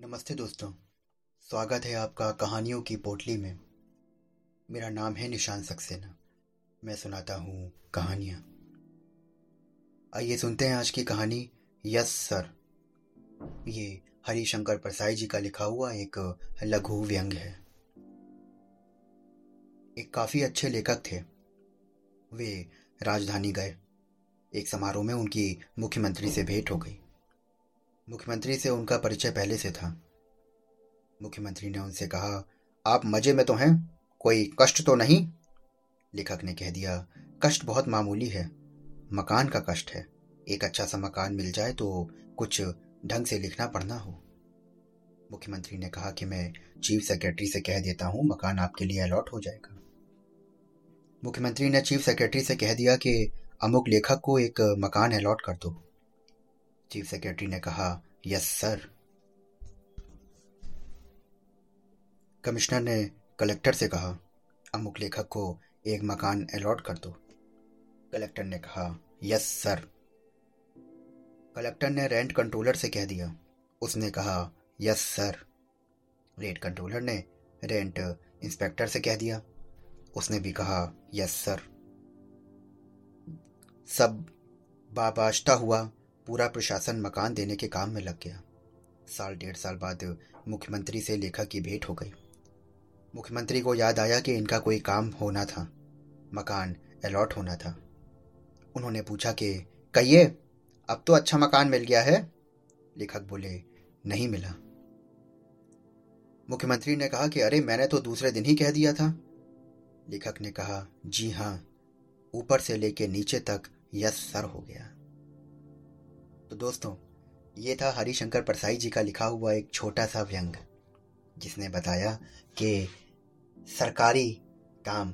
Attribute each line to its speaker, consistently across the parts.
Speaker 1: नमस्ते दोस्तों, स्वागत है आपका कहानियों की पोटली में। मेरा नाम है निशान सक्सेना। मैं सुनाता हूँ कहानियाँ। आइए सुनते हैं आज की कहानी, यस सर। ये हरिशंकर परसाई जी का लिखा हुआ एक लघु व्यंग है। एक काफ़ी अच्छे लेखक थे। वे राजधानी गए। एक समारोह में उनकी मुख्यमंत्री से भेंट हो गई। मुख्यमंत्री से उनका परिचय पहले से था। मुख्यमंत्री ने उनसे कहा, आप मज़े में तो हैं, कोई कष्ट तो नहीं? लेखक ने कह दिया, कष्ट बहुत मामूली है, मकान का कष्ट है। एक अच्छा सा मकान मिल जाए तो कुछ ढंग से लिखना पढ़ना हो। मुख्यमंत्री ने कहा कि, मैं चीफ सेक्रेटरी से कह देता हूँ, मकान आपके लिए अलॉट हो जाएगा। मुख्यमंत्री ने चीफ सेक्रेटरी से कह दिया कि, अमुक लेखक को एक मकान अलॉट कर दो। चीफ सेक्रेटरी ने कहा, यस, सर. कमिश्नर ने कलेक्टर से कहा, अमुक लेखक को एक मकान अलॉट कर दो। कलेक्टर ने कहा, यस, सर. कलेक्टर ने रेंट कंट्रोलर से कह दिया। उसने कहा, यस, सर. रेंट कंट्रोलर ने रेंट इंस्पेक्टर से कह दिया। उसने भी कहा, यस, सर. सब बाबाश्ता हुआ। पूरा प्रशासन मकान देने के काम में लग गया। साल डेढ़ साल बाद मुख्यमंत्री से लेखक की भेंट हो गई। मुख्यमंत्री को याद आया कि इनका कोई काम होना था। मकान अलॉट होना था। उन्होंने पूछा कि, कहिए, अब तो अच्छा मकान मिल गया है? लेखक बोले, नहीं मिला। मुख्यमंत्री ने कहा कि, अरे, मैंने तो दूसरे दिन ही कह दिया था। लेखक ने कहा, जी हाँ ऊपर से लेके नीचे तक यस सर हो गया। तो दोस्तों, ये था हरिशंकर परसाई जी का लिखा हुआ एक छोटा सा व्यंग, जिसने बताया कि सरकारी काम,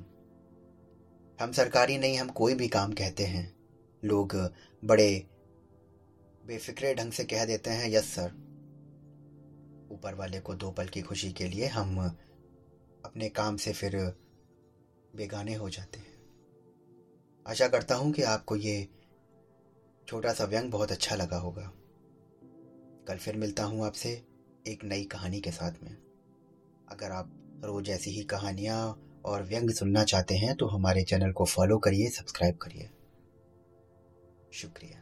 Speaker 1: हम सरकारी नहीं, हम कोई भी काम कहते हैं। लोग बड़े बेफिक्रे ढंग से कह देते हैं, यस, सर। ऊपर वाले को दो पल की खुशी के लिए हम अपने काम से फिर बेगाने हो जाते हैं। आशा करता हूँ कि आपको ये छोटा सा व्यंग बहुत अच्छा लगा होगा। कल फिर मिलता हूँ आपसे एक नई कहानी के साथ में। अगर आप रोज ऐसी ही कहानियाँ और व्यंग सुनना चाहते हैं तो हमारे चैनल को फॉलो करिए, सब्सक्राइब करिए। शुक्रिया।